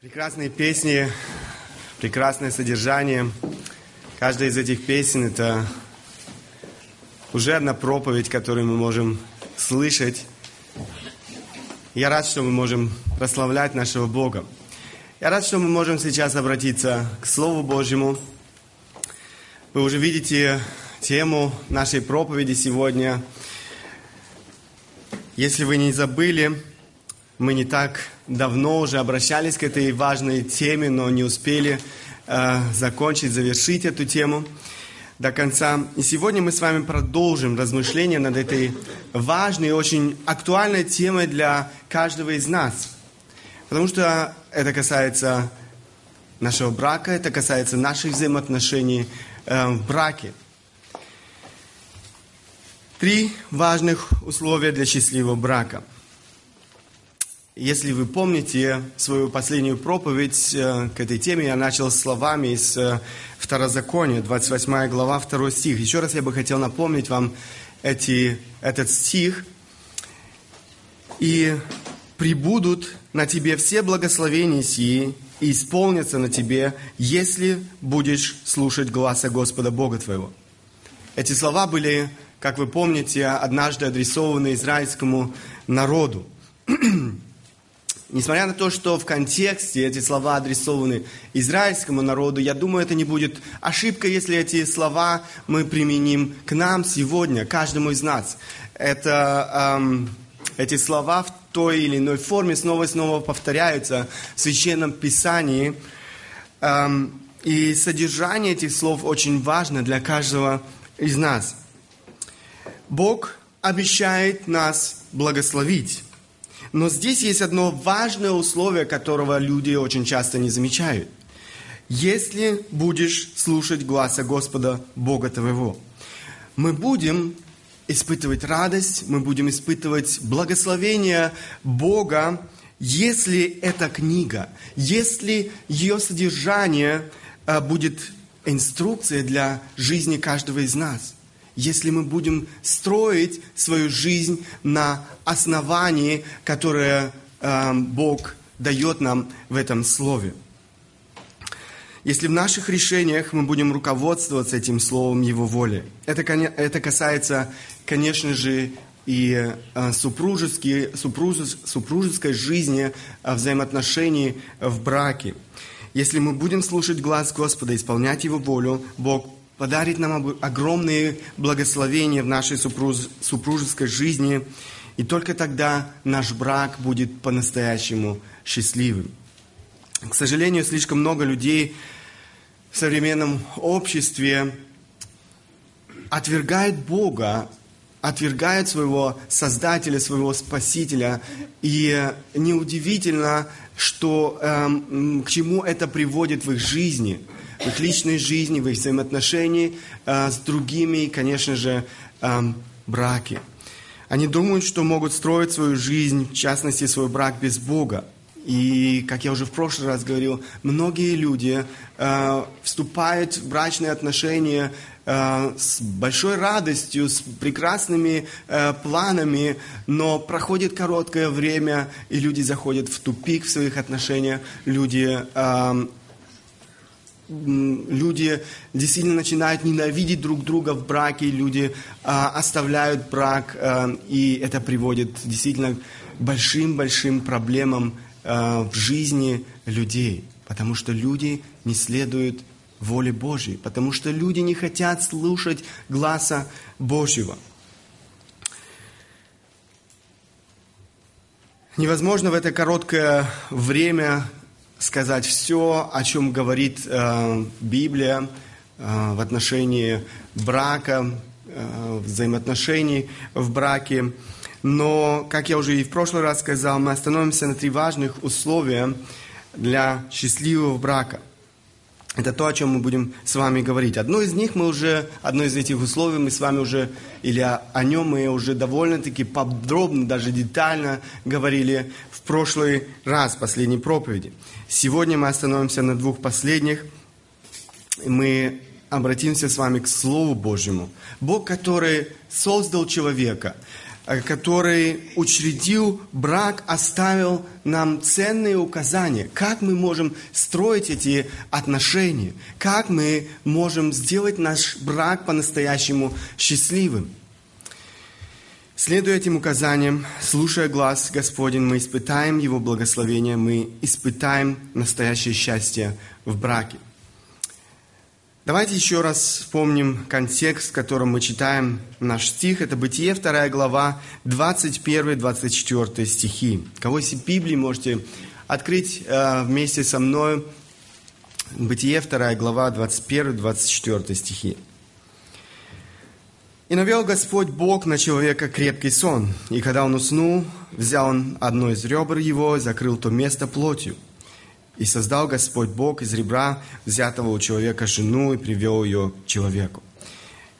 Прекрасные песни, прекрасное содержание. Каждая из этих песен – это уже одна проповедь, которую мы можем слышать. Я рад, что мы можем прославлять нашего Бога. Я рад, что мы можем сейчас обратиться к Слову Божьему. Вы уже видите тему нашей проповеди сегодня. Если вы не забыли, мы не так давно уже обращались к этой важной теме, но не успели э, закончить, завершить эту тему до конца. И сегодня мы с вами продолжим размышления над этой важной и очень актуальной темой для каждого из нас. Потому что это касается нашего брака, это касается наших взаимоотношений э, в браке. Три важных условия для счастливого брака – если вы помните свою последнюю проповедь э, к этой теме, я начал словами из э, Второзакония, 28 глава, 2 стих. Еще раз я бы хотел напомнить вам эти, этот стих. «И прибудут на тебе все благословения сии, и исполнятся на тебе, если будешь слушать гласа Господа Бога твоего». Эти слова были, как вы помните, однажды адресованы израильскому народу. Несмотря на то, что в контексте эти слова адресованы израильскому народу, я думаю, это не будет ошибкой, если эти слова мы применим к нам сегодня, каждому из нас. Это, эм, эти слова в той или иной форме снова и снова повторяются в Священном Писании. Эм, и содержание этих слов очень важно для каждого из нас. Бог обещает нас благословить. Но здесь есть одно важное условие, которого люди очень часто не замечают. Если будешь слушать гласа Господа Бога твоего, мы будем испытывать радость, мы будем испытывать благословение Бога, если эта книга, если ее содержание а, будет инструкцией для жизни каждого из нас если мы будем строить свою жизнь на основании, которое э, Бог дает нам в этом слове. Если в наших решениях мы будем руководствоваться этим словом Его воли, это, это касается, конечно же, и э, супружеской, супружеской жизни, э, взаимоотношений в браке. Если мы будем слушать глаз Господа, исполнять Его волю, Бог подарит нам огромные благословения в нашей супружеской жизни, и только тогда наш брак будет по-настоящему счастливым. К сожалению, слишком много людей в современном обществе отвергает Бога, отвергает своего Создателя, своего Спасителя. И неудивительно, что эм, к чему это приводит в их жизни – в их личной жизни, в их взаимоотношении э, с другими и, конечно же, э, браки. Они думают, что могут строить свою жизнь, в частности, свой брак без Бога. И, как я уже в прошлый раз говорил, многие люди э, вступают в брачные отношения э, с большой радостью, с прекрасными э, планами, но проходит короткое время, и люди заходят в тупик в своих отношениях, люди э, люди действительно начинают ненавидеть друг друга в браке, люди а, оставляют брак, а, и это приводит действительно к большим-большим проблемам а, в жизни людей, потому что люди не следуют воле Божьей, потому что люди не хотят слушать гласа Божьего. Невозможно в это короткое время сказать все, о чем говорит э, Библия э, в отношении брака, э, взаимоотношений в браке. Но, как я уже и в прошлый раз сказал, мы остановимся на три важных условия для счастливого брака. Это то, о чем мы будем с вами говорить. Одно из них мы уже, одно из этих условий мы с вами уже, или о, о нем мы уже довольно-таки подробно, даже детально говорили в прошлый раз, в последней проповеди. Сегодня мы остановимся на двух последних. Мы обратимся с вами к Слову Божьему. Бог, который создал человека, который учредил брак, оставил нам ценные указания, как мы можем строить эти отношения, как мы можем сделать наш брак по-настоящему счастливым. Следуя этим указаниям, слушая глаз Господень, мы испытаем Его благословение, мы испытаем настоящее счастье в браке. Давайте еще раз вспомним контекст, в котором мы читаем наш стих. Это Бытие, 2 глава, 21-24 стихи. Кого из Библии можете открыть э, вместе со мной. Бытие, 2 глава, 21-24 стихи. «И навел Господь Бог на человека крепкий сон, и когда он уснул, взял он одно из ребр его, закрыл то место плотью – и создал Господь Бог из ребра взятого у человека жену и привел ее к человеку.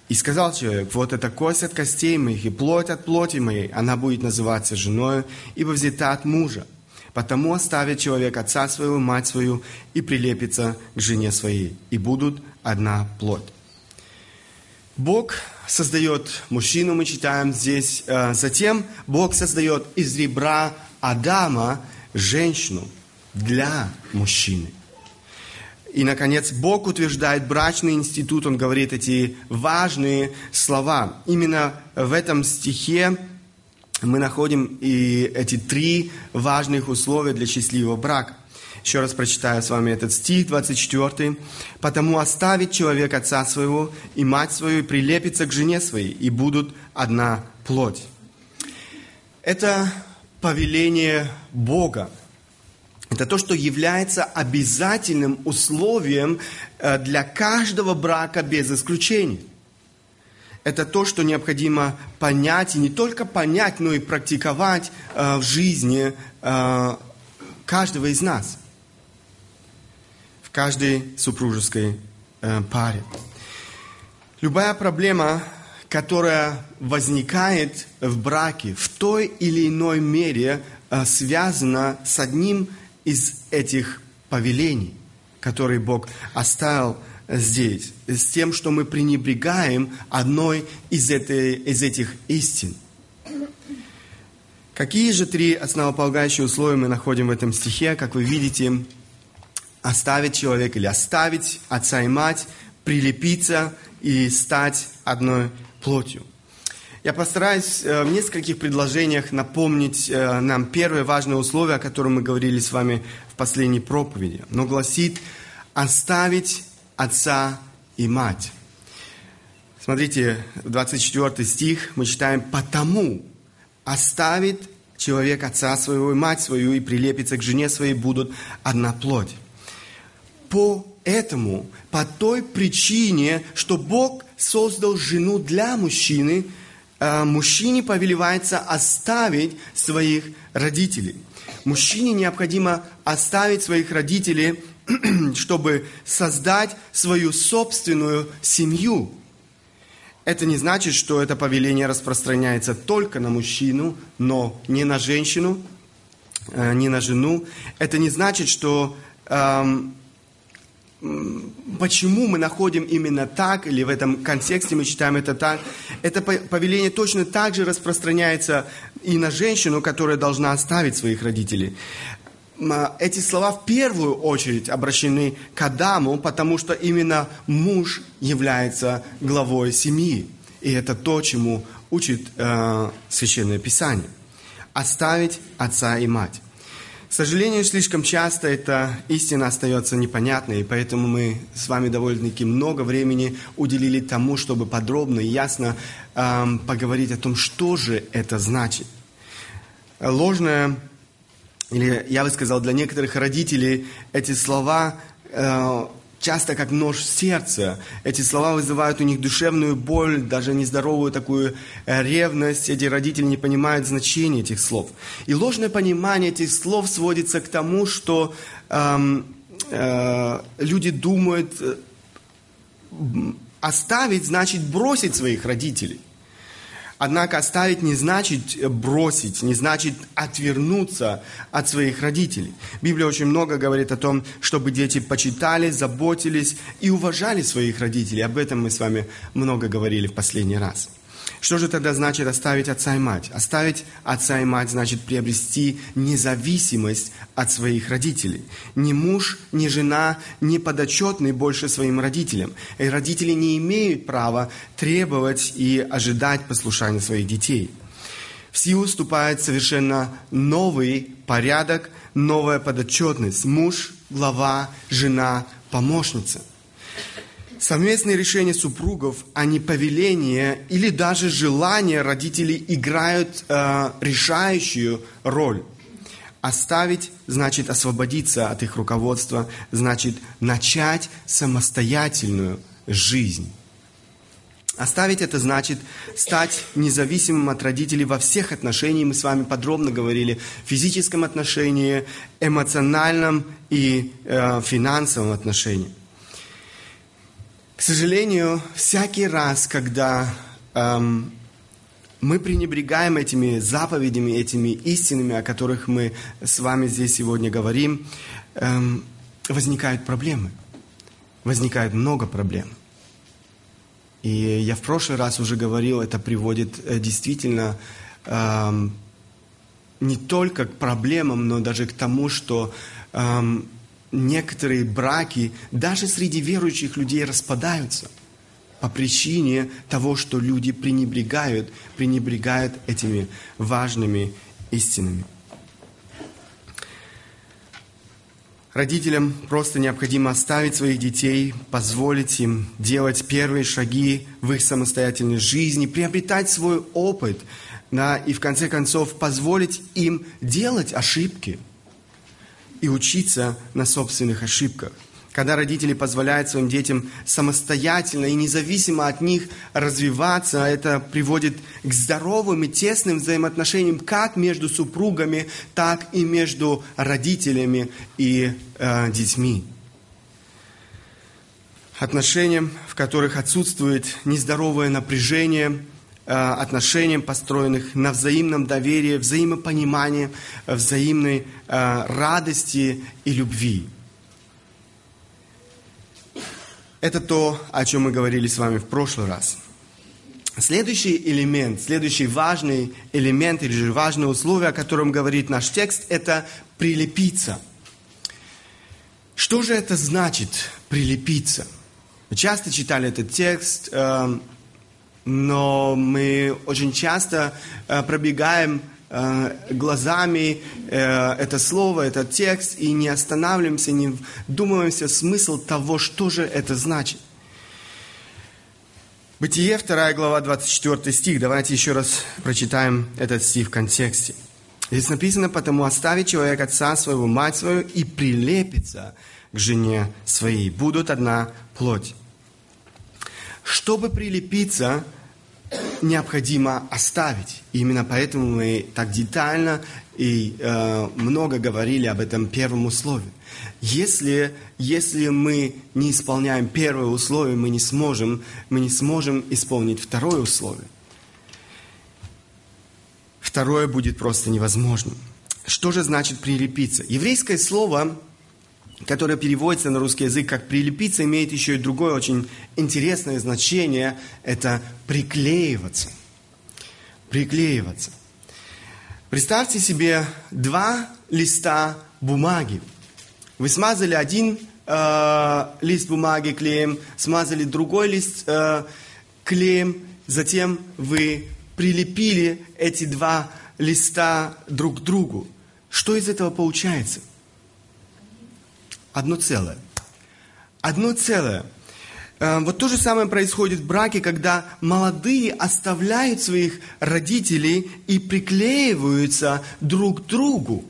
И сказал человек, вот это кость от костей моих и плоть от плоти моей, она будет называться женой, ибо взята от мужа. Потому оставит человек отца своего, мать свою, и прилепится к жене своей, и будут одна плоть. Бог создает мужчину, мы читаем здесь. Э, затем Бог создает из ребра Адама женщину – для мужчины. И, наконец, Бог утверждает брачный институт, Он говорит эти важные слова. Именно в этом стихе мы находим и эти три важных условия для счастливого брака. Еще раз прочитаю с вами этот стих, 24. «Потому оставит человек отца своего и мать свою, и прилепится к жене своей, и будут одна плоть». Это повеление Бога. Это то, что является обязательным условием э, для каждого брака без исключения. Это то, что необходимо понять, и не только понять, но и практиковать э, в жизни э, каждого из нас, в каждой супружеской паре. Любая проблема, которая возникает в браке, в той или иной мере связана с одним из этих повелений, которые Бог оставил здесь, с тем, что мы пренебрегаем одной из, этой, из этих истин. Какие же три основополагающие условия мы находим в этом стихе? Как вы видите, оставить человека или оставить отца и мать, прилепиться и стать одной плотью. Я постараюсь э, в нескольких предложениях напомнить э, нам первое важное условие, о котором мы говорили с вами в последней проповеди. Но гласит «оставить отца и мать». Смотрите, 24 стих мы читаем «потому оставит человек отца своего и мать свою и прилепится к жене своей, будут одна плоть». По этому, по той причине, что Бог создал жену для мужчины – мужчине повелевается оставить своих родителей. Мужчине необходимо оставить своих родителей, чтобы создать свою собственную семью. Это не значит, что это повеление распространяется только на мужчину, но не на женщину, э, не на жену. Это не значит, что эм, почему мы находим именно так, или в этом контексте мы читаем это так, это повеление точно так же распространяется и на женщину, которая должна оставить своих родителей. Эти слова в первую очередь обращены к Адаму, потому что именно муж является главой семьи. И это то, чему учит э, Священное Писание. Оставить отца и мать. К сожалению, слишком часто эта истина остается непонятной, и поэтому мы с вами довольно-таки много времени уделили тому, чтобы подробно и ясно эм, поговорить о том, что же это значит. Ложное, или я бы сказал, для некоторых родителей эти слова э, часто как нож в сердце. Эти слова вызывают у них душевную боль, даже нездоровую такую э, ревность. Эти родители не понимают значения этих слов. И ложное понимание этих слов сводится к тому, что эм, э, люди думают, э, оставить значит бросить своих родителей. Однако оставить не значит бросить, не значит отвернуться от своих родителей. Библия очень много говорит о том, чтобы дети почитали, заботились и уважали своих родителей. Об этом мы с вами много говорили в последний раз. Что же тогда значит оставить отца и мать? Оставить отца и мать значит приобрести независимость от своих родителей. Ни муж, ни жена не подотчетны больше своим родителям. И родители не имеют права требовать и ожидать послушания своих детей. В силу вступает совершенно новый порядок, новая подотчетность. Муж, глава, жена, помощница – Совместные решения супругов, а не повеление или даже желание родителей играют э, решающую роль. Оставить значит освободиться от их руководства, значит начать самостоятельную жизнь. Оставить это значит стать независимым от родителей во всех отношениях. Мы с вами подробно говорили в физическом отношении, эмоциональном и э, финансовом отношении. К сожалению, всякий раз, когда эм, мы пренебрегаем этими заповедями, этими истинами, о которых мы с вами здесь сегодня говорим, эм, возникают проблемы. Возникает много проблем. И я в прошлый раз уже говорил, это приводит э, действительно эм, не только к проблемам, но даже к тому, что эм, некоторые браки даже среди верующих людей распадаются по причине того, что люди пренебрегают, пренебрегают этими важными истинами. Родителям просто необходимо оставить своих детей, позволить им делать первые шаги в их самостоятельной жизни, приобретать свой опыт, да, и в конце концов позволить им делать ошибки – и учиться на собственных ошибках. Когда родители позволяют своим детям самостоятельно и независимо от них развиваться, это приводит к здоровым и тесным взаимоотношениям как между супругами, так и между родителями и э, детьми. Отношениям, в которых отсутствует нездоровое напряжение – отношениям, построенных на взаимном доверии, взаимопонимании, взаимной э, радости и любви. Это то, о чем мы говорили с вами в прошлый раз. Следующий элемент, следующий важный элемент или же важное условие, о котором говорит наш текст, это прилепиться. Что же это значит прилепиться? Мы часто читали этот текст, э, но мы очень часто э, пробегаем э, глазами э, это слово, этот текст и не останавливаемся, не вдумываемся в смысл того, что же это значит. Бытие, 2 глава, 24 стих. Давайте еще раз прочитаем этот стих в контексте. Здесь написано, потому оставит человек отца своего, мать свою и прилепится к жене своей. Будут одна плоть. Чтобы прилепиться, необходимо оставить. И именно поэтому мы так детально и э, много говорили об этом первом условии. Если, если мы не исполняем первое условие, мы не сможем, мы не сможем исполнить второе условие. Второе будет просто невозможным. Что же значит прилепиться? Еврейское слово которое переводится на русский язык как «прилепиться», имеет еще и другое очень интересное значение – это «приклеиваться». Приклеиваться. Представьте себе два листа бумаги. Вы смазали один э, лист бумаги клеем, смазали другой лист э, клеем, затем вы прилепили эти два листа друг к другу. Что из этого получается? Одно целое. Одно целое. Э, вот то же самое происходит в браке, когда молодые оставляют своих родителей и приклеиваются друг к другу.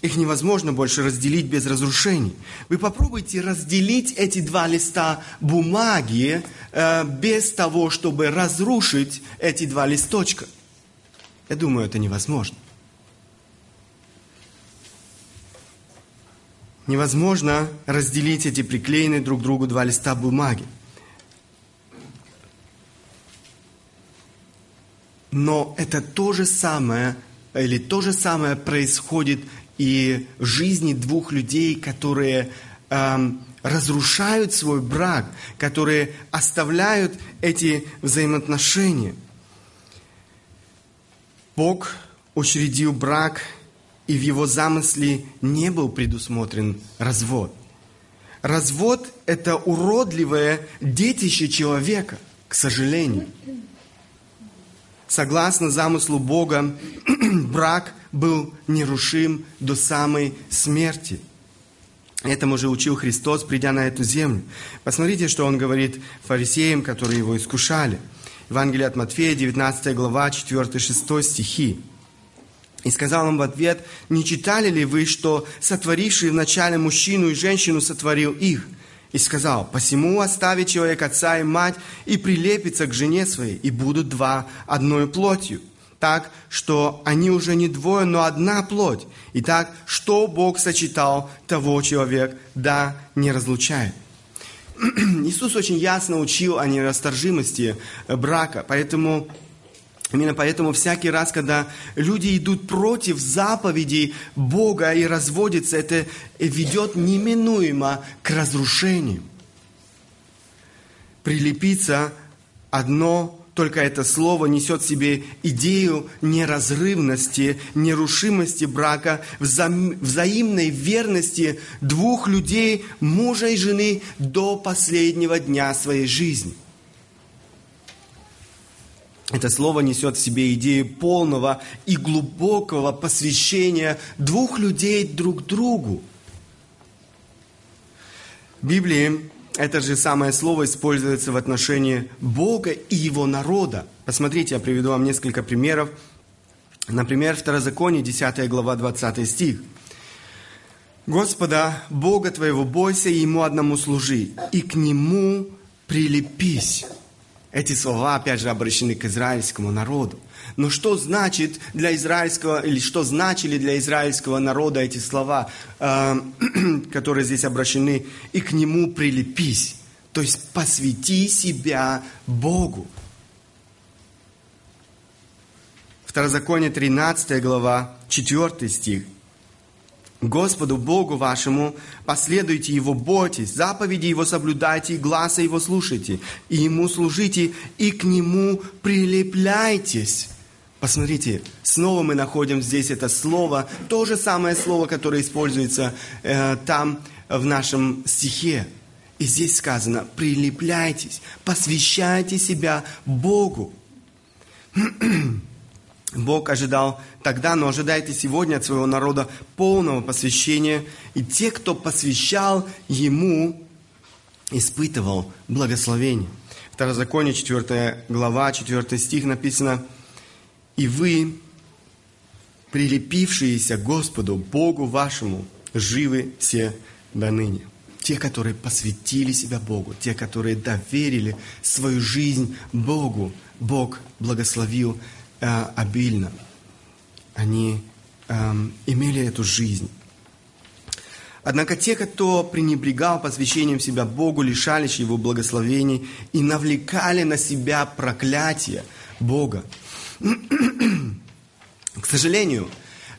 Их невозможно больше разделить без разрушений. Вы попробуйте разделить эти два листа бумаги э, без того, чтобы разрушить эти два листочка. Я думаю, это невозможно. Невозможно разделить эти приклеенные друг к другу два листа бумаги. Но это то же самое, или то же самое происходит и в жизни двух людей, которые эм, разрушают свой брак, которые оставляют эти взаимоотношения. Бог учредил брак, и в его замысле не был предусмотрен развод. Развод – это уродливое детище человека, к сожалению. Согласно замыслу Бога, брак был нерушим до самой смерти. Этому же учил Христос, придя на эту землю. Посмотрите, что Он говорит фарисеям, которые Его искушали. Евангелие от Матфея, 19 глава, 4-6 стихи. И сказал им в ответ, не читали ли вы, что сотворивший вначале мужчину и женщину сотворил их? И сказал, посему оставит человек отца и мать и прилепится к жене своей, и будут два одной плотью. Так, что они уже не двое, но одна плоть. Итак, что Бог сочетал, того человек да не разлучает. Иисус очень ясно учил о нерасторжимости брака, поэтому Именно поэтому всякий раз, когда люди идут против заповедей Бога и разводятся, это ведет неминуемо к разрушению. Прилепиться одно только это слово несет в себе идею неразрывности, нерушимости брака, взаимной верности двух людей, мужа и жены, до последнего дня своей жизни – это слово несет в себе идею полного и глубокого посвящения двух людей друг другу. В Библии это же самое слово используется в отношении Бога и Его народа. Посмотрите, я приведу вам несколько примеров. Например, Второзаконие, 10 глава, 20 стих. «Господа, Бога твоего бойся, и Ему одному служи, и к Нему прилепись». Эти слова, опять же, обращены к израильскому народу. Но что значит для израильского, или что значили для израильского народа эти слова, э, которые здесь обращены, и к нему прилепись? То есть посвяти себя Богу. Второзаконие 13 глава, 4 стих. Господу Богу вашему последуйте Его, бойтесь, заповеди Его соблюдайте, и глаза Его слушайте, и Ему служите, и к Нему прилепляйтесь. Посмотрите, снова мы находим здесь это слово, то же самое слово, которое используется э, там в нашем стихе. И здесь сказано, прилепляйтесь, посвящайте себя Богу. Бог ожидал тогда, но ожидает и сегодня от своего народа полного посвящения. И те, кто посвящал Ему, испытывал благословение. Второзаконие, 4 глава, 4 стих написано, «И вы, прилепившиеся Господу, Богу вашему, живы все до ныне». Те, которые посвятили себя Богу, те, которые доверили свою жизнь Богу, Бог благословил э, обильно. Они э, имели эту жизнь. Однако те, кто пренебрегал посвящением себя Богу, лишались Его благословений и навлекали на себя проклятие Бога. К сожалению,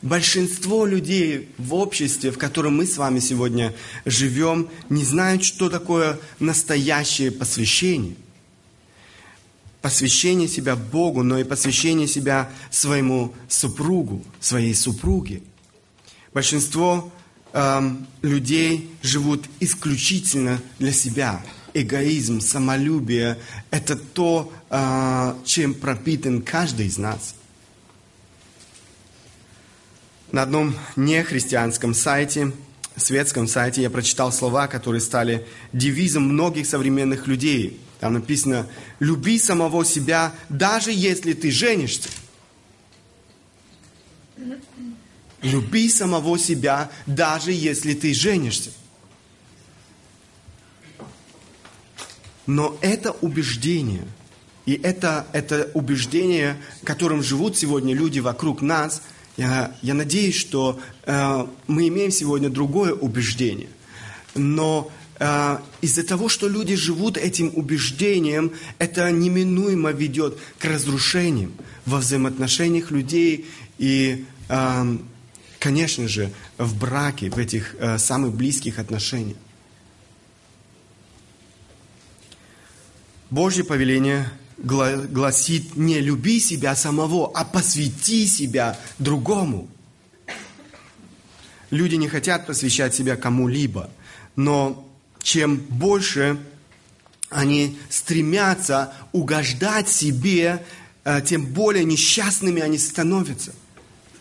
большинство людей в обществе, в котором мы с вами сегодня живем, не знают, что такое настоящее посвящение – посвящение себя Богу, но и посвящение себя своему супругу, своей супруге. Большинство эм, людей живут исключительно для себя. Эгоизм, самолюбие – это то, э, чем пропитан каждый из нас. На одном нехристианском сайте, светском сайте, я прочитал слова, которые стали девизом многих современных людей – там написано, люби самого себя, даже если ты женишься. Люби самого себя, даже если ты женишься. Но это убеждение, и это, это убеждение, которым живут сегодня люди вокруг нас, я, я надеюсь, что э, мы имеем сегодня другое убеждение. Но Э, из-за того, что люди живут этим убеждением, это неминуемо ведет к разрушениям во взаимоотношениях людей и, эм, конечно же, в браке, в этих э, самых близких отношениях. Божье повеление гласит не люби себя самого, а посвяти себя другому. Люди не хотят посвящать себя кому-либо, но чем больше они стремятся угождать себе, э, тем более несчастными они становятся.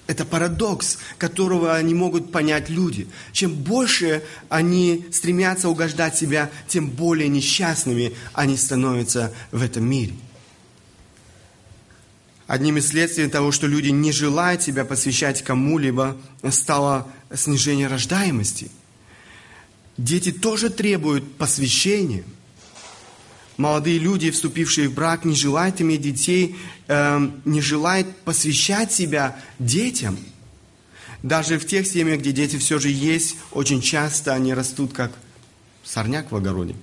Это парадокс, которого не могут понять люди. Чем больше они стремятся угождать себя, тем более несчастными они становятся в этом мире. Одним из следствий того, что люди не желают себя посвящать кому-либо, стало снижение рождаемости. Дети тоже требуют посвящения – молодые люди, вступившие в брак, не желают иметь детей, э, не желают посвящать себя детям. Даже в тех семьях, где дети все же есть, очень часто они растут как сорняк в огороде.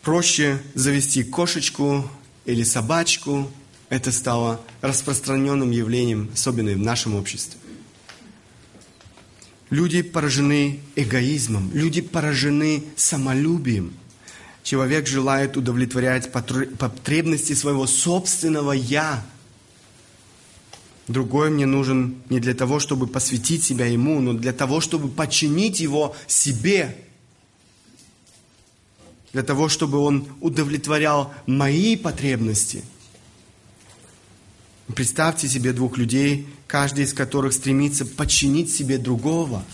Проще завести кошечку или собачку. Это стало распространенным явлением, особенно в нашем обществе. Люди поражены эгоизмом, люди поражены самолюбием – Человек желает удовлетворять потребности своего собственного «я». Другой мне нужен не для того, чтобы посвятить себя ему, но для того, чтобы подчинить его себе. Для того, чтобы он удовлетворял мои потребности. Представьте себе двух людей, каждый из которых стремится подчинить себе другого.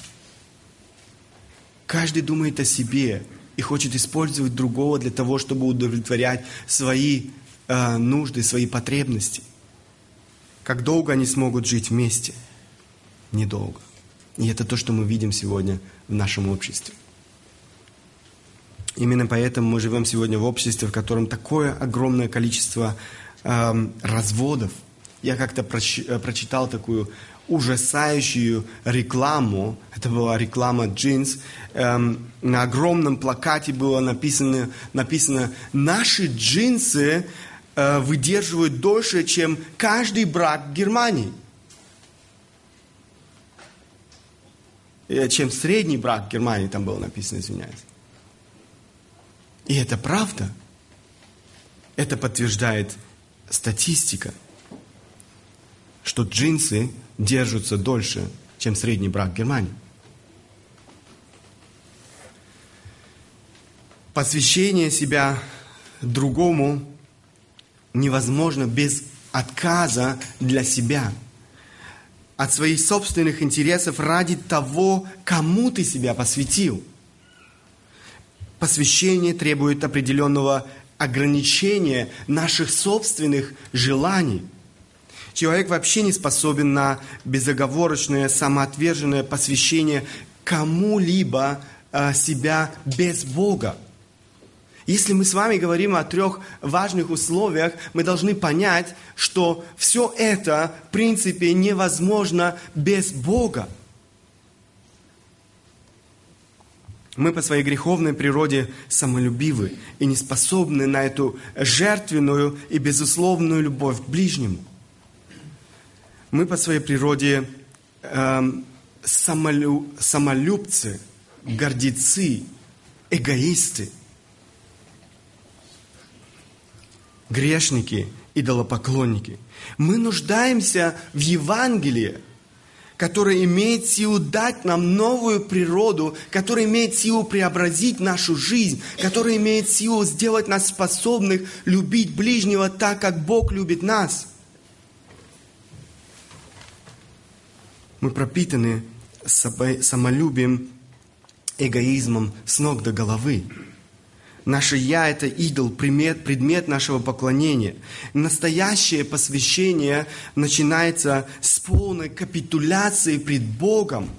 Каждый думает о себе, и хочет использовать другого для того, чтобы удовлетворять свои э, нужды, свои потребности. Как долго они смогут жить вместе? Недолго. И это то, что мы видим сегодня в нашем обществе. Именно поэтому мы живем сегодня в обществе, в котором такое огромное количество э, разводов. Я как-то э, прочитал такую ужасающую рекламу. Это была реклама джинс. Эм, на огромном плакате было написано, написано «Наши джинсы э, выдерживают дольше, чем каждый брак в Германии». Э, чем средний брак в Германии, там было написано, извиняюсь. И это правда. Это подтверждает статистика, что джинсы держатся дольше, чем средний брак в Германии. Посвящение себя другому невозможно без отказа для себя, от своих собственных интересов ради того, кому ты себя посвятил. Посвящение требует определенного ограничения наших собственных желаний – Человек вообще не способен на безоговорочное, самоотверженное посвящение кому-либо э, себя без Бога. Если мы с вами говорим о трех важных условиях, мы должны понять, что все это, в принципе, невозможно без Бога. Мы по своей греховной природе самолюбивы и не способны на эту жертвенную и безусловную любовь к ближнему – мы по своей природе э, самолю, самолюбцы, гордецы, эгоисты, грешники, идолопоклонники. Мы нуждаемся в Евангелии, которое имеет силу дать нам новую природу, которое имеет силу преобразить нашу жизнь, которое имеет силу сделать нас способных любить ближнего так, как Бог любит нас – Мы пропитаны самолюбием, эгоизмом с ног до головы. Наше «я» – это идол, предмет, предмет нашего поклонения. Настоящее посвящение начинается с полной капитуляции пред Богом.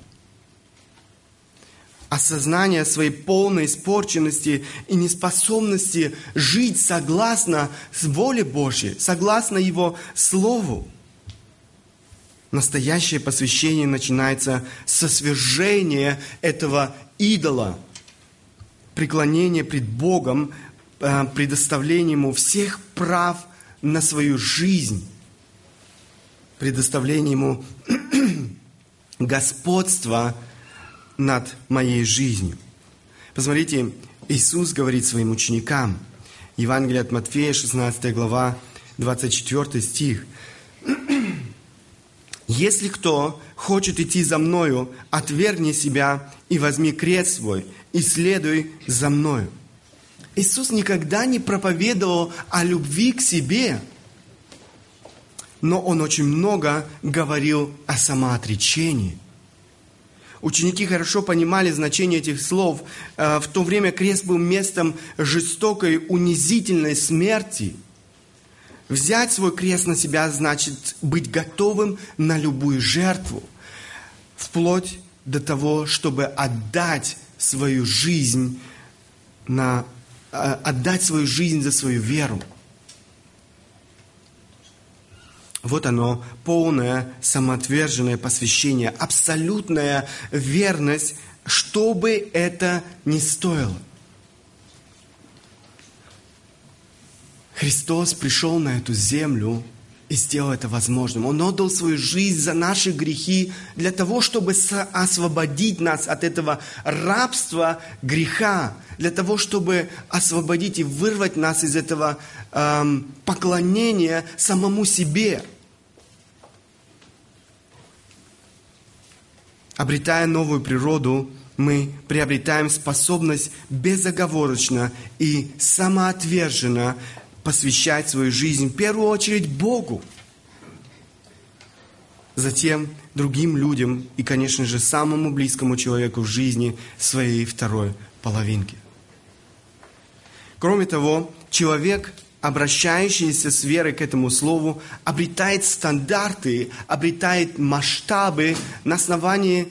Осознание своей полной испорченности и неспособности жить согласно с воле Божьей, согласно Его Слову. Настоящее посвящение начинается со свержения этого идола, преклонения пред Богом, э, предоставления Ему всех прав на свою жизнь, предоставления Ему господства над моей жизнью. Посмотрите, Иисус говорит своим ученикам, Евангелие от Матфея, 16 глава, 24 стих. «Если кто хочет идти за Мною, отвергни себя и возьми крест свой, и следуй за Мною». Иисус никогда не проповедовал о любви к себе, но Он очень много говорил о самоотречении. Ученики хорошо понимали значение этих слов. Э, в то время крест был местом жестокой, унизительной смерти. Взять свой крест на себя значит быть готовым на любую жертву, вплоть до того, чтобы отдать свою жизнь на э, отдать свою жизнь за свою веру. Вот оно, полное самоотверженное посвящение, абсолютная верность, что бы это ни стоило. Христос пришел на эту землю и сделал это возможным. Он отдал свою жизнь за наши грехи для того, чтобы освободить нас от этого рабства греха, для того, чтобы освободить и вырвать нас из этого эм, поклонения самому себе – Обретая новую природу, мы приобретаем способность безоговорочно и самоотверженно посвящать свою жизнь в первую очередь Богу, затем другим людям и, конечно же, самому близкому человеку в жизни своей второй половинки. Кроме того, человек обращающийся с верой к этому слову, обретает стандарты, обретает масштабы на основании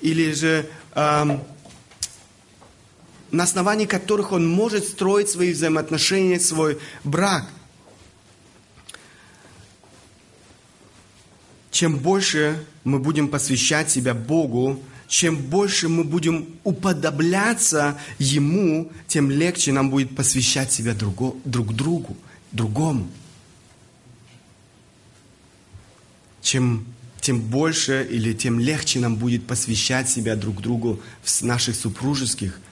или же эм, на основании которых он может строить свои взаимоотношения, свой брак. Чем больше мы будем посвящать себя Богу, чем больше мы будем уподобляться Ему, тем легче нам будет посвящать себя друго, друг другу, другому. Чем, тем больше или тем легче нам будет посвящать себя друг другу в наших супружеских отношениях.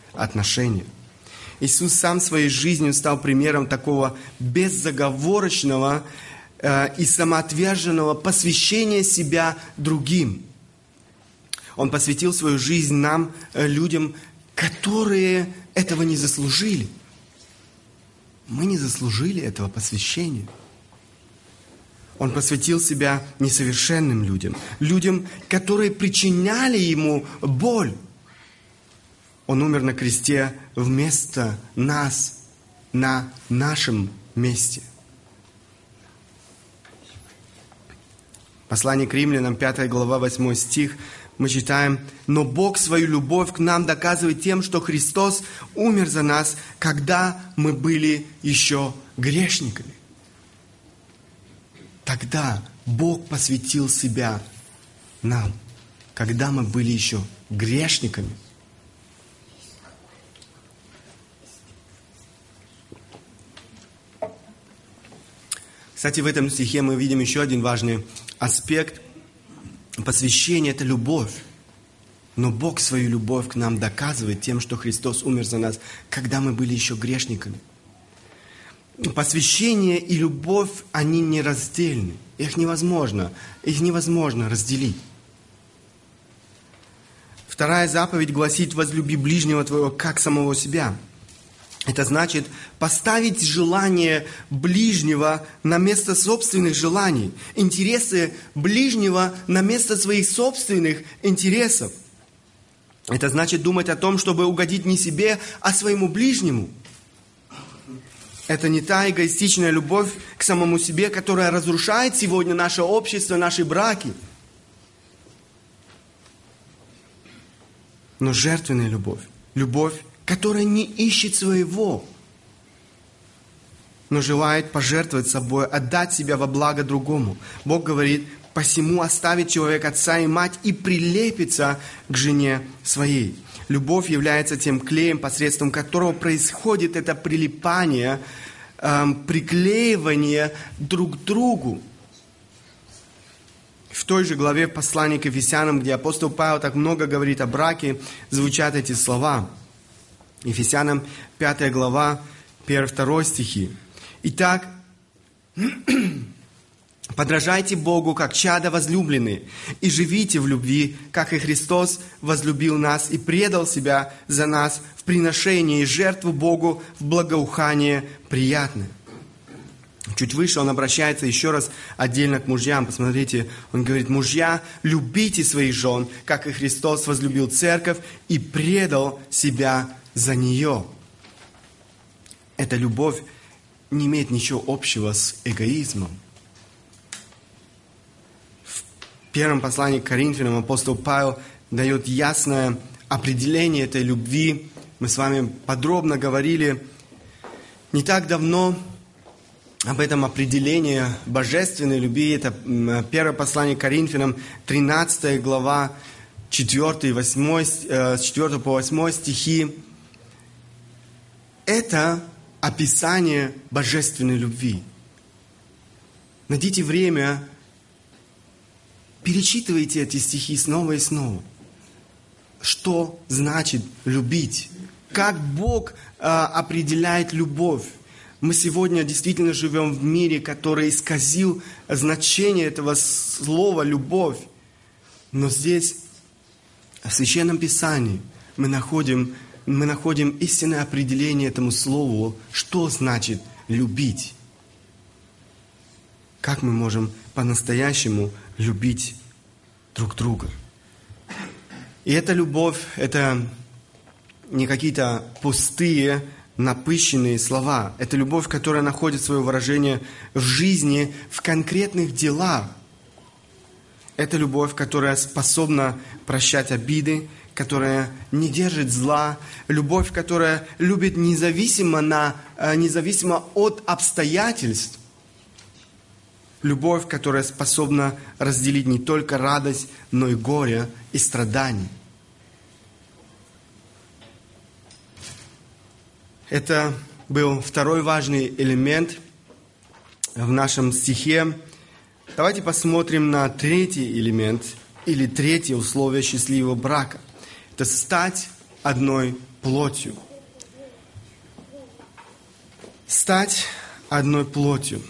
Иисус сам своей жизнью стал примером такого беззаговорочного э, и самоотверженного посвящения себя другим – он посвятил свою жизнь нам, э, людям, которые этого не заслужили. Мы не заслужили этого посвящения. Он посвятил себя несовершенным людям, людям, которые причиняли ему боль. Он умер на кресте вместо нас, на нашем месте. Послание к римлянам, 5 глава, 8 стих – мы читаем, но Бог свою любовь к нам доказывает тем, что Христос умер за нас, когда мы были еще грешниками. Тогда Бог посвятил себя нам, когда мы были еще грешниками. Кстати, в этом стихе мы видим еще один важный аспект – Посвящение – это любовь. Но Бог свою любовь к нам доказывает тем, что Христос умер за нас, когда мы были еще грешниками. Посвящение и любовь, они нераздельны. Их невозможно, их невозможно разделить. Вторая заповедь гласит «возлюби ближнего твоего, как самого себя». Это значит поставить желание ближнего на место собственных желаний, интересы ближнего на место своих собственных интересов. Это значит думать о том, чтобы угодить не себе, а своему ближнему. Это не та эгоистичная любовь к самому себе, которая разрушает сегодня наше общество, наши браки. Но жертвенная любовь, любовь, которая не ищет своего, но желает пожертвовать собой, отдать себя во благо другому. Бог говорит, посему оставит человек отца и мать и прилепится к жене своей. Любовь является тем клеем, посредством которого происходит это прилипание, эм, приклеивание друг к другу. В той же главе послания к Ефесянам, где апостол Павел так много говорит о браке, звучат эти слова. Ефесянам 5 глава, 1-2 стихи. Итак, подражайте Богу, как чада возлюбленные, и живите в любви, как и Христос возлюбил нас и предал себя за нас в приношение и жертву Богу в благоухание приятное. Чуть выше он обращается еще раз отдельно к мужьям. Посмотрите, он говорит, мужья, любите своих жен, как и Христос возлюбил церковь и предал себя за нее. Эта любовь не имеет ничего общего с эгоизмом. В первом послании к Коринфянам апостол Павел дает ясное определение этой любви. Мы с вами подробно говорили не так давно об этом определении божественной любви. Это первое послание к Коринфянам, 13 глава, 4, 8, с 4 по 8 стихи. Это описание божественной любви. Найдите время, перечитывайте эти стихи снова и снова. Что значит любить? Как Бог э, определяет любовь? Мы сегодня действительно живем в мире, который исказил значение этого слова «любовь». Но здесь, в Священном Писании, мы находим, мы находим истинное определение этому слову, что значит «любить». Как мы можем по-настоящему любить друг друга. И эта любовь, это не какие-то пустые напыщенные слова. Это любовь, которая находит свое выражение в жизни, в конкретных делах. Это любовь, которая способна прощать обиды, которая не держит зла, любовь, которая любит независимо, на, э, независимо от обстоятельств. Любовь, которая способна разделить не только радость, но и горе и страдания. Это был второй важный элемент в нашем стихе. Давайте посмотрим на третий элемент или третье условие счастливого брака. Это стать одной плотью. Стать одной плотью.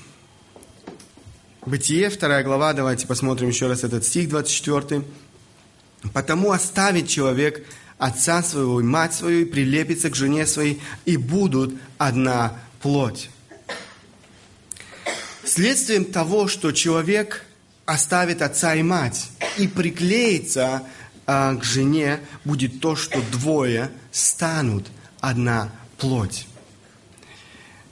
Бытие, вторая глава, давайте посмотрим еще раз этот стих 24. «Потому оставит человек отца своего и мать свою, и прилепится к жене своей, и будут одна плоть. Следствием того, что человек оставит отца и мать и приклеится а, к жене, будет то, что двое станут одна плоть.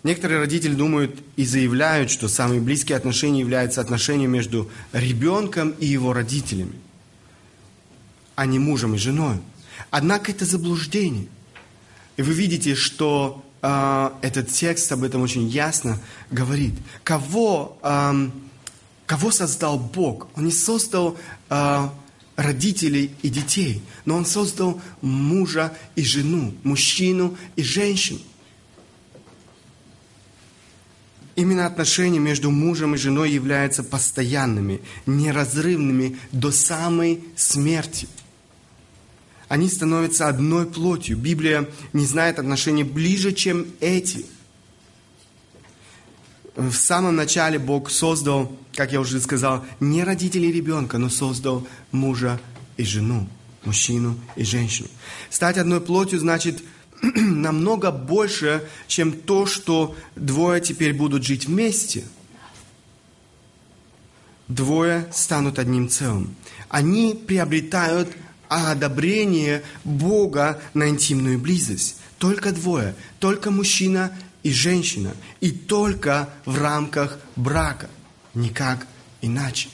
Некоторые родители думают и заявляют, что самые близкие отношения являются отношением между ребенком и его родителями, а не мужем и женой. Однако это заблуждение. И вы видите, что э, этот текст об этом очень ясно говорит. Кого, э, кого создал Бог? Он не создал э, родителей и детей, но Он создал мужа и жену, мужчину и женщину. Именно отношения между мужем и женой являются постоянными, неразрывными до самой смерти они становятся одной плотью. Библия не знает отношений ближе, чем эти. В самом начале Бог создал, как я уже сказал, не родителей ребенка, но создал мужа и жену, мужчину и женщину. Стать одной плотью значит намного больше, чем то, что двое теперь будут жить вместе. Двое станут одним целым. Они приобретают одобрение Бога на интимную близость. Только двое, только мужчина и женщина, и только в рамках брака, никак иначе.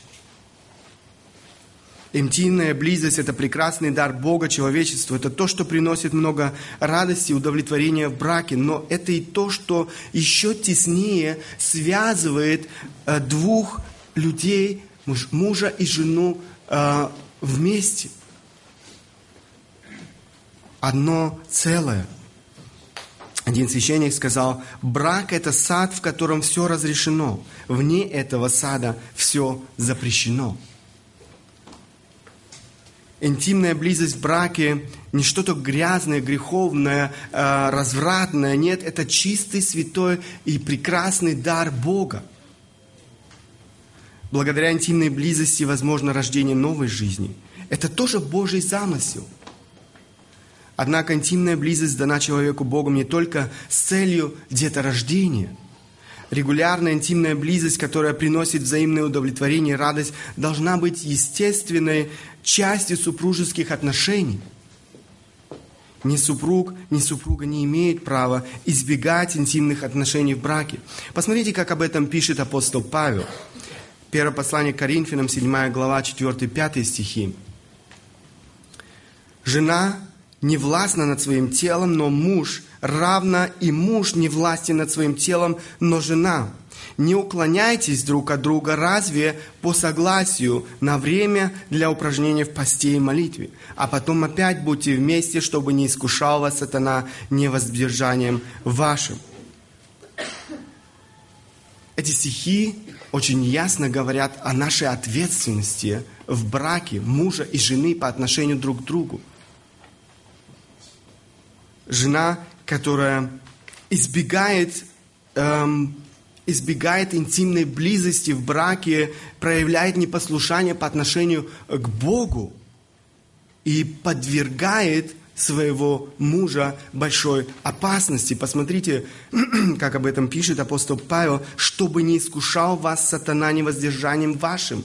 Интимная близость – это прекрасный дар Бога человечеству. Это то, что приносит много радости и удовлетворения в браке. Но это и то, что еще теснее связывает э, двух людей, мужа и жену, э, вместе – одно целое. Один священник сказал, брак – это сад, в котором все разрешено. Вне этого сада все запрещено. Интимная близость в браке не что-то грязное, греховное, э, развратное. Нет, это чистый, святой и прекрасный дар Бога. Благодаря интимной близости возможно рождение новой жизни. Это тоже Божий замысел. Однако интимная близость дана человеку Богом не только с целью деторождения. Регулярная интимная близость, которая приносит взаимное удовлетворение и радость, должна быть естественной частью супружеских отношений. Ни супруг, ни супруга не имеет права избегать интимных отношений в браке. Посмотрите, как об этом пишет апостол Павел. Первое послание к Коринфянам, 7 глава, 4-5 стихи. «Жена не властна над своим телом, но муж, равно и муж не властен над своим телом, но жена. Не уклоняйтесь друг от друга, разве по согласию на время для упражнения в посте и молитве, а потом опять будьте вместе, чтобы не искушал вас сатана невоздержанием вашим. Эти стихи очень ясно говорят о нашей ответственности в браке мужа и жены по отношению друг к другу. Жена, которая избегает, эм, избегает интимной близости в браке, проявляет непослушание по отношению к Богу и подвергает своего мужа большой опасности. Посмотрите, как об этом пишет апостол Павел, чтобы не искушал вас сатана невоздержанием вашим.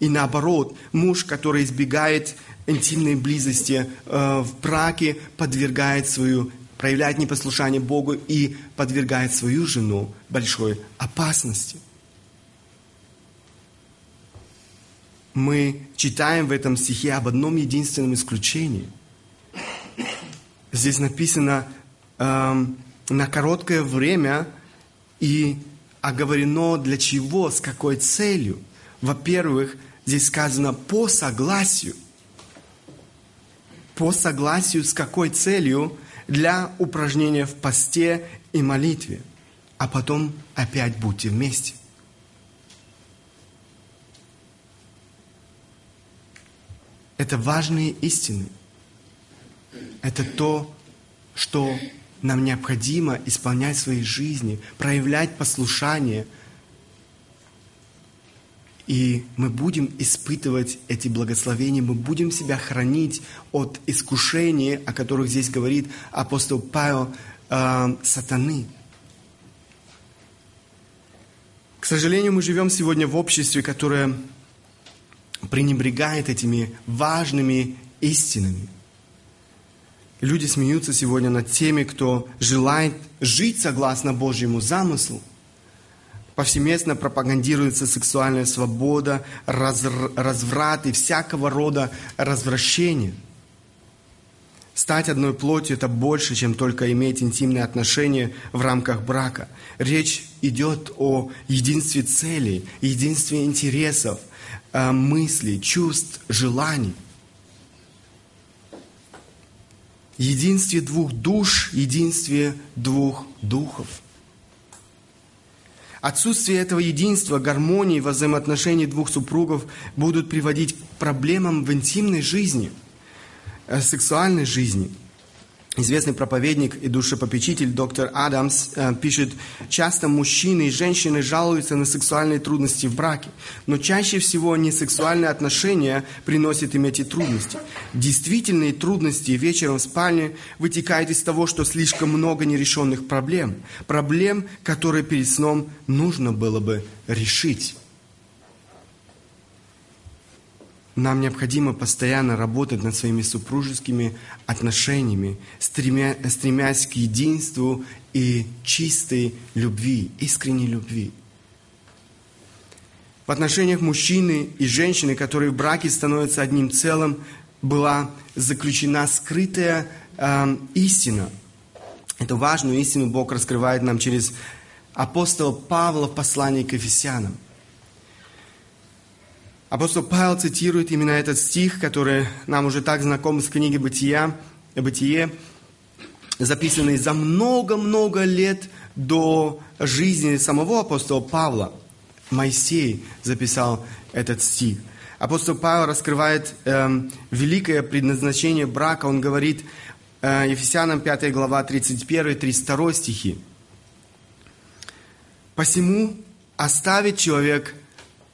И наоборот, муж, который избегает интимной близости э, в браке, подвергает свою, проявляет непослушание Богу и подвергает свою жену большой опасности. мы читаем в этом стихе об одном единственном исключении. Здесь написано э, на короткое время и оговорено для чего, с какой целью. Во-первых, здесь сказано по согласию. По согласию с какой целью для упражнения в посте и молитве. А потом опять будьте вместе. Это важные истины. Это то, что нам необходимо исполнять в своей жизни, проявлять послушание. И мы будем испытывать эти благословения, мы будем себя хранить от искушений, о которых здесь говорит апостол Павел, э, сатаны. К сожалению, мы живем сегодня в обществе, которое пренебрегает этими важными истинами. Люди смеются сегодня над теми, кто желает жить согласно Божьему замыслу. Повсеместно пропагандируется сексуальная свобода, разврат и всякого рода развращение. Стать одной плотью – это больше, чем только иметь интимные отношения в рамках брака. Речь идет о единстве целей, единстве интересов – Э, мыслей, чувств, желаний. Единстве двух душ, единстве двух духов. Отсутствие этого единства, гармонии во взаимоотношении двух супругов будут приводить к проблемам в интимной жизни, э, сексуальной жизни – Известный проповедник и душепопечитель доктор Адамс э, пишет, часто мужчины и женщины жалуются на сексуальные трудности в браке, но чаще всего не сексуальные отношения приносят им эти трудности. Действительные трудности вечером в спальне вытекают из того, что слишком много нерешенных проблем, проблем, которые перед сном нужно было бы решить. Нам необходимо постоянно работать над своими супружескими отношениями, стремя, стремясь к единству и чистой любви, искренней любви. В отношениях мужчины и женщины, которые в браке становятся одним целым, была заключена скрытая э, истина. Эту важную истину Бог раскрывает нам через апостола Павла в послании к Ефесянам. Апостол Павел цитирует именно этот стих, который нам уже так знаком из книги «Бытия», «Бытие», записанный за много-много лет до жизни самого апостола Павла. Моисей записал этот стих. апостол Павел раскрывает э, великое предназначение брака. Он говорит э, Ефесянам 5 глава 31-32 стихи. «Посему оставит человек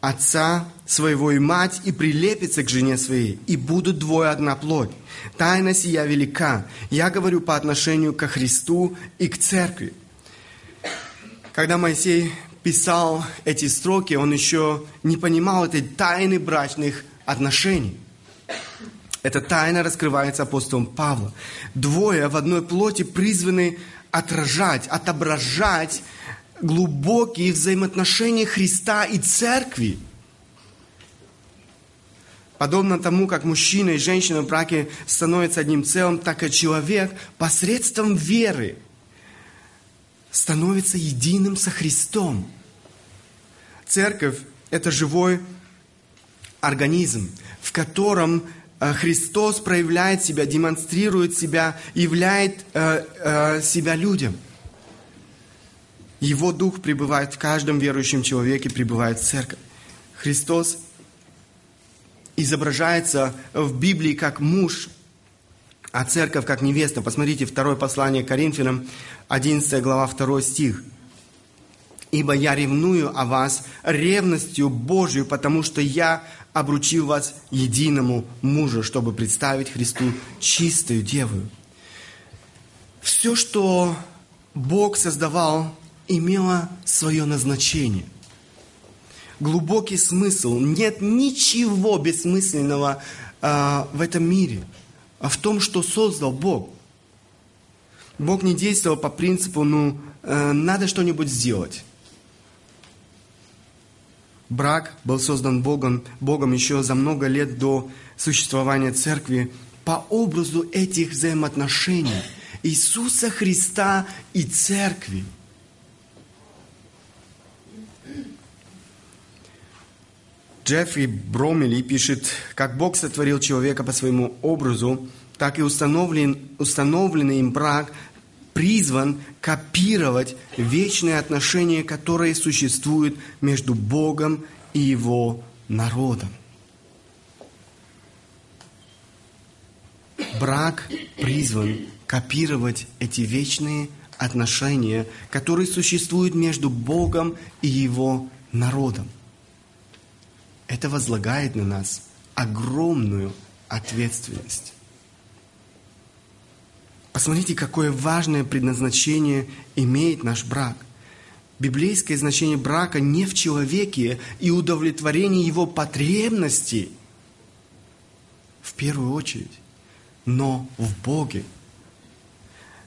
отца своего и мать, и прилепится к жене своей, и будут двое одна плоть. Тайна сия велика. Я говорю по отношению ко Христу и к церкви. Когда Моисей писал эти строки, он еще не понимал этой тайны брачных отношений. Эта тайна раскрывается апостолом Павлом. Двое в одной плоти призваны отражать, отображать глубокие взаимоотношения Христа и церкви. Подобно тому, как мужчина и женщина в браке становятся одним целым, так и человек посредством веры становится единым со Христом. Церковь – это живой организм, в котором э, Христос проявляет себя, демонстрирует себя, являет э, э, себя людям – его Дух пребывает в каждом верующем человеке, пребывает в церковь. Христос изображается в Библии как муж, а церковь как невеста. Посмотрите, второе послание Коринфянам, 11 глава, 2 стих. «Ибо я ревную о вас ревностью Божию, потому что я обручил вас единому мужу, чтобы представить Христу чистую деву». Все, что Бог создавал, имела свое назначение. Глубокий смысл. Нет ничего бессмысленного э, в этом мире, а в том, что создал Бог. Бог не действовал по принципу, ну, э, надо что-нибудь сделать. Брак был создан Богом, Богом еще за много лет до существования церкви по образу этих взаимоотношений Иисуса Христа и церкви – Джеффри Бромели пишет, как Бог сотворил человека по своему образу, так и установлен, установленный им брак призван копировать вечные отношения, которые существуют между Богом и Его народом. Брак призван копировать эти вечные отношения, которые существуют между Богом и Его народом это возлагает на нас огромную ответственность. Посмотрите, какое важное предназначение имеет наш брак. Библейское значение брака не в человеке и удовлетворении его потребностей, в первую очередь, но в Боге.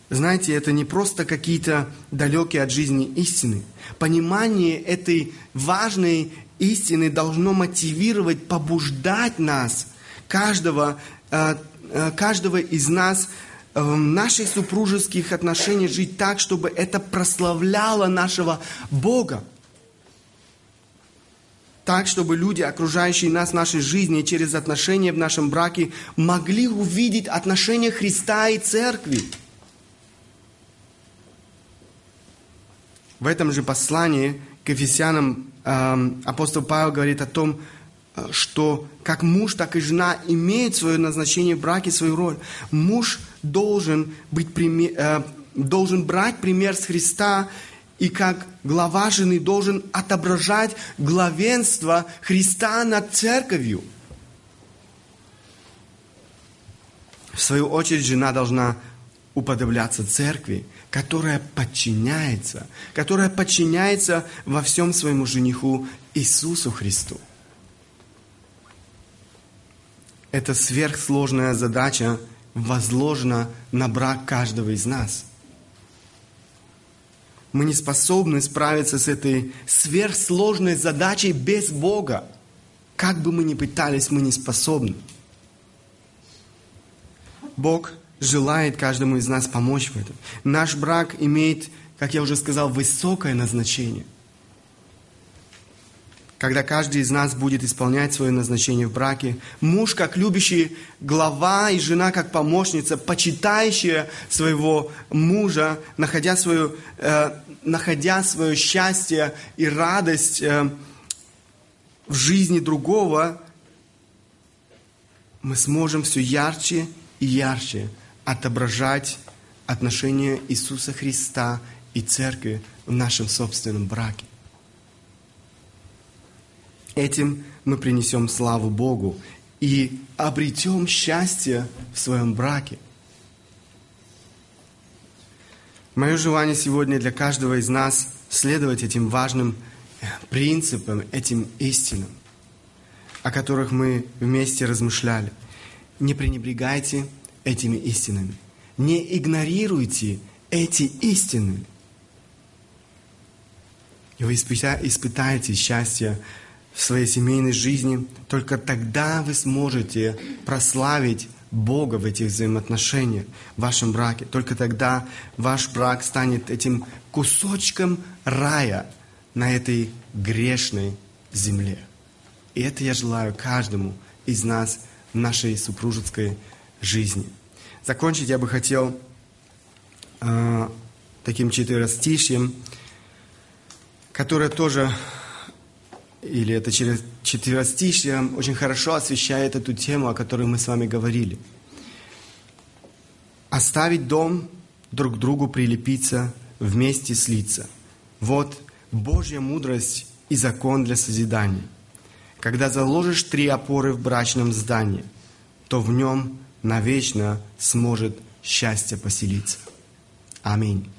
Знаете, это не просто какие-то далекие от жизни истины. Понимание этой важной истины должно мотивировать, побуждать нас, каждого, э, э, каждого из нас в наших супружеских отношениях жить так, чтобы это прославляло нашего Бога. Так, чтобы люди, окружающие нас в нашей жизни через отношения в нашем браке, могли увидеть отношения Христа и Церкви. В этом же послании к Ефесянам апостол Павел говорит о том, э, что как муж, так и жена имеют свое назначение в браке, свою роль. Муж должен, быть, э, должен брать пример с Христа и как глава жены должен отображать главенство Христа над церковью. В свою очередь, жена должна уподобляться церкви, которая подчиняется, которая подчиняется во всем своему жениху Иисусу Христу. Эта сверхсложная задача возложена на брак каждого из нас. Мы не способны справиться с этой сверхсложной задачей без Бога. Как бы мы ни пытались, мы не способны. Бог желает каждому из нас помочь в этом. Наш брак имеет, как я уже сказал, высокое назначение. Когда каждый из нас будет исполнять свое назначение в браке, муж как любящий глава и жена как помощница, почитающая своего мужа, находя свое, э, находя свое счастье и радость э, в жизни другого, мы сможем все ярче и ярче отображать отношение Иисуса Христа и Церкви в нашем собственном браке. Этим мы принесем славу Богу и обретем счастье в своем браке. Мое желание сегодня для каждого из нас следовать этим важным принципам, этим истинам, о которых мы вместе размышляли. Не пренебрегайте этими истинами. Не игнорируйте эти истины. И вы испытаете счастье в своей семейной жизни. Только тогда вы сможете прославить Бога в этих взаимоотношениях, в вашем браке. Только тогда ваш брак станет этим кусочком рая на этой грешной земле. И это я желаю каждому из нас в нашей супружеской жизни. Закончить я бы хотел э, таким четверостишьем, которое тоже, или это через четверостишье, очень хорошо освещает эту тему, о которой мы с вами говорили. Оставить дом, друг к другу прилепиться, вместе слиться. Вот Божья мудрость и закон для созидания. Когда заложишь три опоры в брачном здании, то в нем навечно сможет счастье поселиться. Аминь.